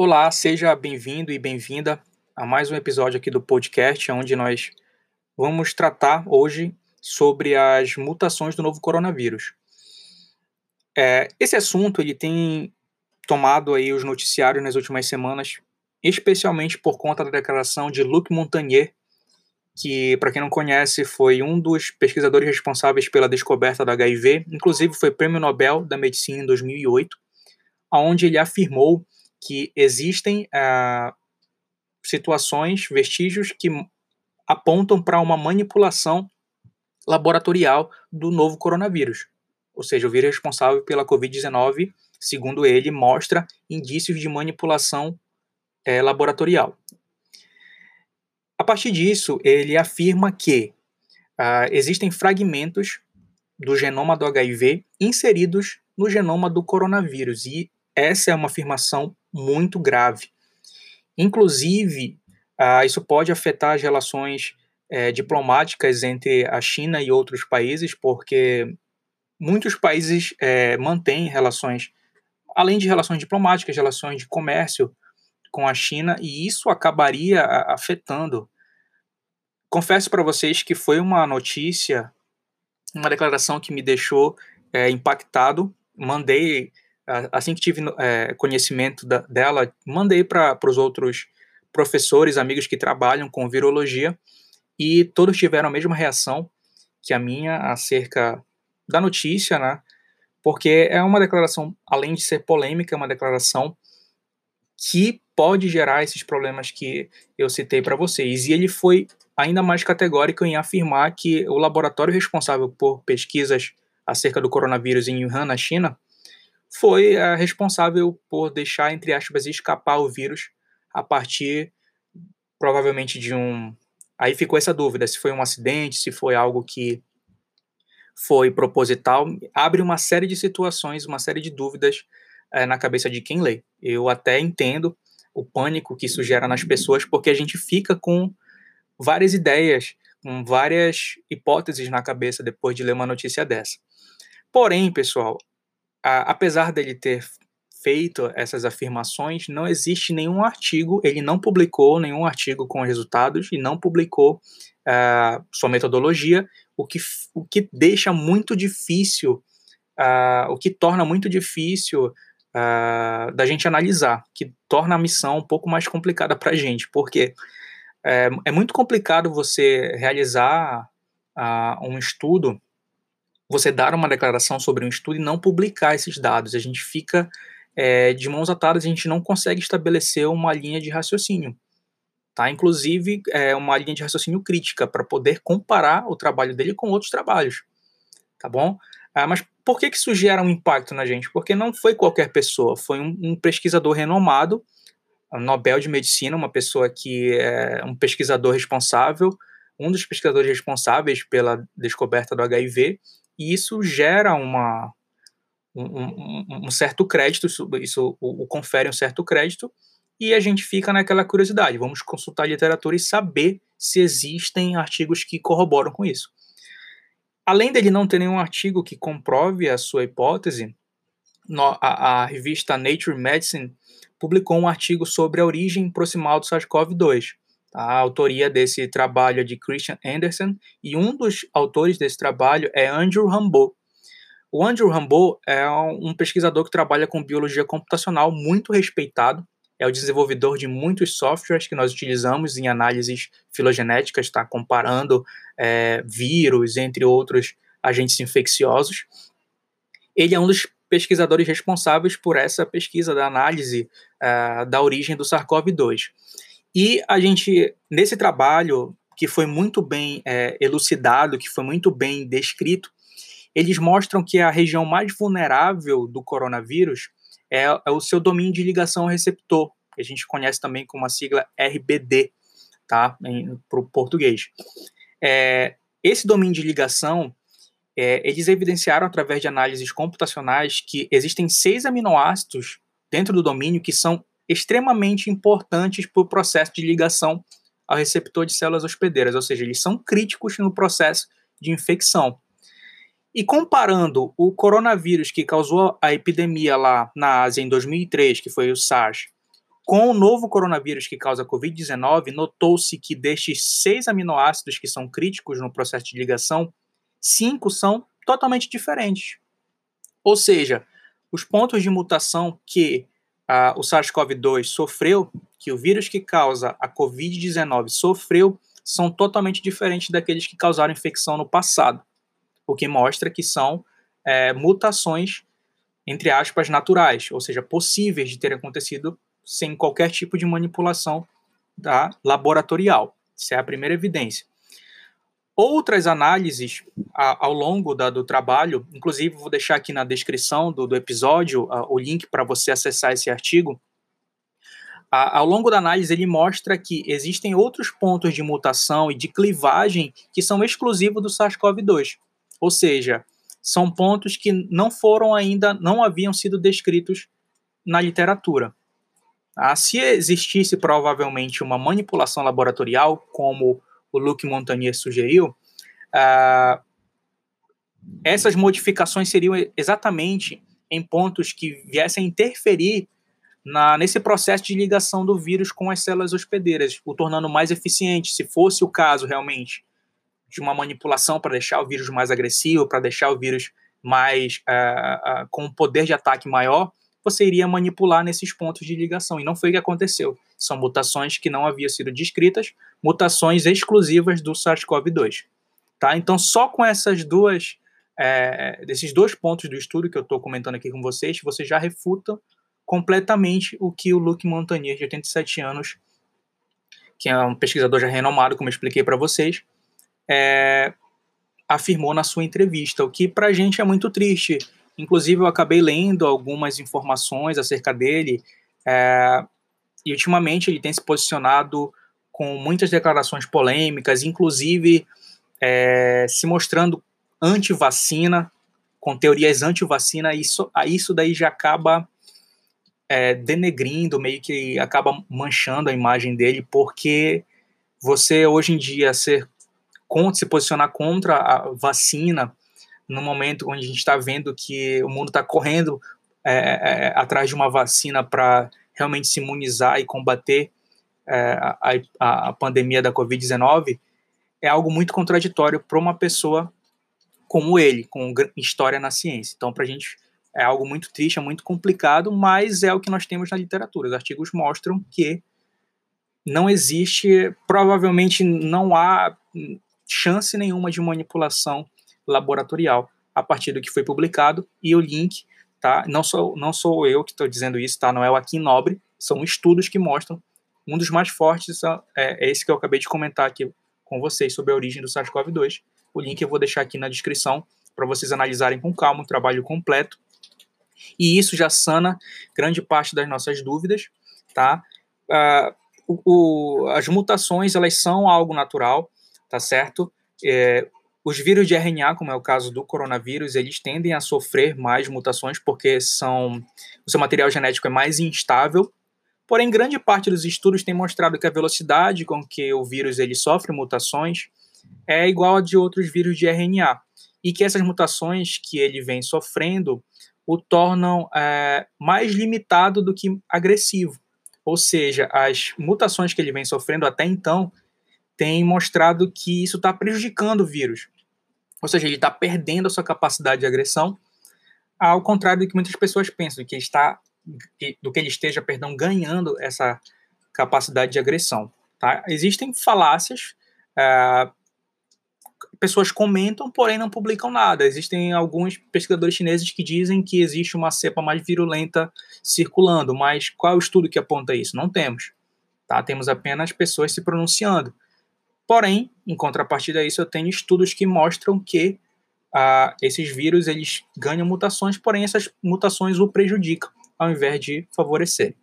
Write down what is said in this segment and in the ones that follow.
Olá, seja bem-vindo e bem-vinda a mais um episódio aqui do podcast, onde nós vamos tratar hoje sobre as mutações do novo coronavírus. É, esse assunto ele tem tomado aí os noticiários nas últimas semanas, especialmente por conta da declaração de Luc Montagnier, que, para quem não conhece, foi um dos pesquisadores responsáveis pela descoberta do HIV, inclusive foi prêmio Nobel da Medicina em 2008, onde ele afirmou que existem ah, situações, vestígios que apontam para uma manipulação laboratorial do novo coronavírus. Ou seja, o vírus responsável pela Covid-19, segundo ele, mostra indícios de manipulação é, laboratorial. A partir disso, ele afirma que ah, existem fragmentos do genoma do HIV inseridos no genoma do coronavírus, e essa é uma afirmação muito grave. Inclusive, ah, isso pode afetar as relações eh, diplomáticas entre a China e outros países, porque muitos países eh, mantêm relações, além de relações diplomáticas, relações de comércio com a China, e isso acabaria afetando. Confesso para vocês que foi uma notícia, uma declaração que me deixou é, impactado. Mandei, assim que tive é, conhecimento da, dela, mandei para os outros professores, amigos que trabalham com virologia, e todos tiveram a mesma reação que a minha acerca da notícia, né? Porque é uma declaração, além de ser polêmica, é uma declaração que pode gerar esses problemas que eu citei para vocês. E ele foi ainda mais categórico em afirmar que o laboratório responsável por pesquisas acerca do coronavírus em Wuhan, na China, foi uh, responsável por deixar, entre aspas, escapar o vírus a partir, provavelmente, de um. Aí ficou essa dúvida se foi um acidente, se foi algo que foi proposital. Abre uma série de situações, uma série de dúvidas é, na cabeça de quem lê. Eu até entendo o pânico que isso gera nas pessoas, porque a gente fica com várias ideias, com várias hipóteses na cabeça depois de ler uma notícia dessa. Porém, pessoal, a, apesar dele ter feito essas afirmações, não existe nenhum artigo, ele não publicou nenhum artigo com resultados e não publicou uh, sua metodologia, o que, o que deixa muito difícil, uh, o que torna muito difícil uh, da gente analisar, que torna a missão um pouco mais complicada para a gente, porque é, é, muito complicado você realizar um estudo, você dar uma declaração sobre um estudo e não publicar esses dados. A gente fica é, de mãos atadas, a gente não consegue estabelecer uma linha de raciocínio. Tá? Inclusive, é uma linha de raciocínio crítica para poder comparar o trabalho dele com outros trabalhos. Tá bom? Ah, mas por que, que isso gera um impacto na gente? Porque não foi qualquer pessoa, foi um, um pesquisador renomado, um Nobel de Medicina, uma pessoa que é um pesquisador responsável, um dos pesquisadores responsáveis pela descoberta do HIV, e isso gera uma, um, um, um certo crédito, isso, isso o, o, confere um certo crédito, e a gente fica naquela curiosidade, vamos consultar a literatura e saber se existem artigos que corroboram com isso. Além dele não ter nenhum artigo que comprove a sua hipótese, a, a revista Nature Medicine publicou um artigo sobre a origem proximal do SARS-CoV-2. A autoria desse trabalho é de Christian Anderson e um dos autores desse trabalho é Andrew Rambaud. O Andrew Rambaud é um pesquisador que trabalha com biologia computacional muito respeitado é o desenvolvedor de muitos softwares que nós utilizamos em análises filogenéticas, está comparando é, vírus, entre outros agentes infecciosos. Ele é um dos pesquisadores responsáveis por essa pesquisa da análise uh, da origem do SARS-CoV-2. E a gente, nesse trabalho, que foi muito bem é, elucidado, que foi muito bem descrito, eles mostram que a região mais vulnerável do coronavírus é, é o seu domínio de ligação ao receptor, que a gente conhece também como a sigla RBD, tá? Para o português. É, esse domínio de ligação, é, eles evidenciaram através de análises computacionais que existem seis aminoácidos dentro do domínio que são extremamente importantes para o processo de ligação ao receptor de células hospedeiras, ou seja, eles são críticos no processo de infecção. E comparando o coronavírus que causou a epidemia lá na Ásia em 2003, que foi o SARS, Com o novo coronavírus que causa Covid-19, notou-se que destes seis aminoácidos que são críticos no processo de ligação, cinco são totalmente diferentes. Ou seja, os pontos de mutação que uh, o SARS-CoV-2 sofreu, que o vírus que causa a Covid-19 sofreu, são totalmente diferentes daqueles que causaram infecção no passado, o que mostra que são é, mutações, entre aspas, naturais, ou seja, possíveis de ter acontecido sem qualquer tipo de manipulação da laboratorial. Essa é a primeira evidência. Outras análises a, ao longo da, do trabalho, inclusive vou deixar aqui na descrição do, do episódio a, o link para você acessar esse artigo. A, ao longo da análise, ele mostra que existem outros pontos de mutação e de clivagem que são exclusivos do SARS-CoV-2. Ou seja, são pontos que não foram ainda, não haviam sido descritos na literatura. Ah, se existisse provavelmente uma manipulação laboratorial, como o Luc Montagnier sugeriu, ah, essas modificações seriam exatamente em pontos que viessem a interferir na, nesse processo de ligação do vírus com as células hospedeiras, o tornando mais eficiente, se fosse o caso realmente de uma manipulação para deixar o vírus mais agressivo, para deixar o vírus mais uh, uh, com um poder de ataque maior, você iria manipular nesses pontos de ligação. E não foi o que aconteceu. São mutações que não haviam sido descritas, mutações exclusivas do SARS-CoV-2. Tá? Então, só com essas duas, é, desses dois pontos do estudo que eu estou comentando aqui com vocês, você já refuta completamente o que o Luc Montagnier, de 87 anos, que é um pesquisador já renomado, como eu expliquei para vocês, é, afirmou na sua entrevista, o que para a gente é muito triste. Inclusive, eu acabei lendo algumas informações acerca dele, é, e ultimamente ele tem se posicionado com muitas declarações polêmicas, inclusive é, se mostrando anti-vacina, com teorias anti-vacina, isso, isso daí já acaba é, denegrindo, meio que acaba manchando a imagem dele, porque você hoje em dia ser se posicionar contra a vacina no momento onde a gente está vendo que o mundo está correndo é, é, é, atrás de uma vacina para realmente se imunizar e combater é, a, a, a, pandemia da Covid-19, é algo muito contraditório para uma pessoa como ele, com história na ciência. Então, para a gente é algo muito triste, é muito complicado, mas é o que nós temos na literatura. Os artigos mostram que não existe, provavelmente não há chance nenhuma de manipulação laboratorial a partir do que foi publicado e o link, tá? Não sou, não sou eu que estou dizendo isso, tá? Não é o Aqui Nobre, são estudos que mostram um dos mais fortes é, é esse que eu acabei de comentar aqui com vocês sobre a origem do SARS-CoV-2. O link eu vou deixar aqui na descrição para vocês analisarem com calma o trabalho completo. E isso já sana grande parte das nossas dúvidas, tá? Uh, o, o, as mutações elas são algo natural, tá certo? É, os vírus de RNA, como é o caso do coronavírus, eles tendem a sofrer mais mutações porque são o seu material genético é mais instável. Porém, grande parte dos estudos tem mostrado que a velocidade com que o vírus ele sofre mutações é igual a de outros vírus de RNA e que essas mutações que ele vem sofrendo o tornam é, mais limitado do que agressivo. Ou seja, as mutações que ele vem sofrendo até então tem mostrado que isso está prejudicando o vírus. Ou seja, ele está perdendo a sua capacidade de agressão, ao contrário do que muitas pessoas pensam, que está, do que ele esteja, perdão, ganhando essa capacidade de agressão. Tá? Existem falácias, é, pessoas comentam, porém não publicam nada. Existem alguns pesquisadores chineses que dizem que existe uma cepa mais virulenta circulando, mas qual é o estudo que aponta isso? Não temos. Tá? Temos apenas pessoas se pronunciando. Porém, em contrapartida a isso, eu tenho estudos que mostram que ah, esses vírus eles ganham mutações, porém essas mutações o prejudicam, ao invés de favorecer.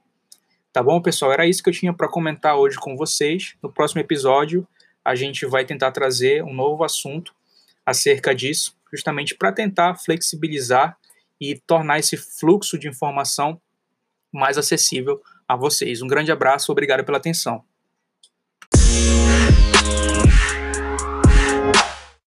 Tá bom, pessoal? Era isso que eu tinha para comentar hoje com vocês. No próximo episódio, a gente vai tentar trazer um novo assunto acerca disso, justamente para tentar flexibilizar e tornar esse fluxo de informação mais acessível a vocês. Um grande abraço, obrigado pela atenção.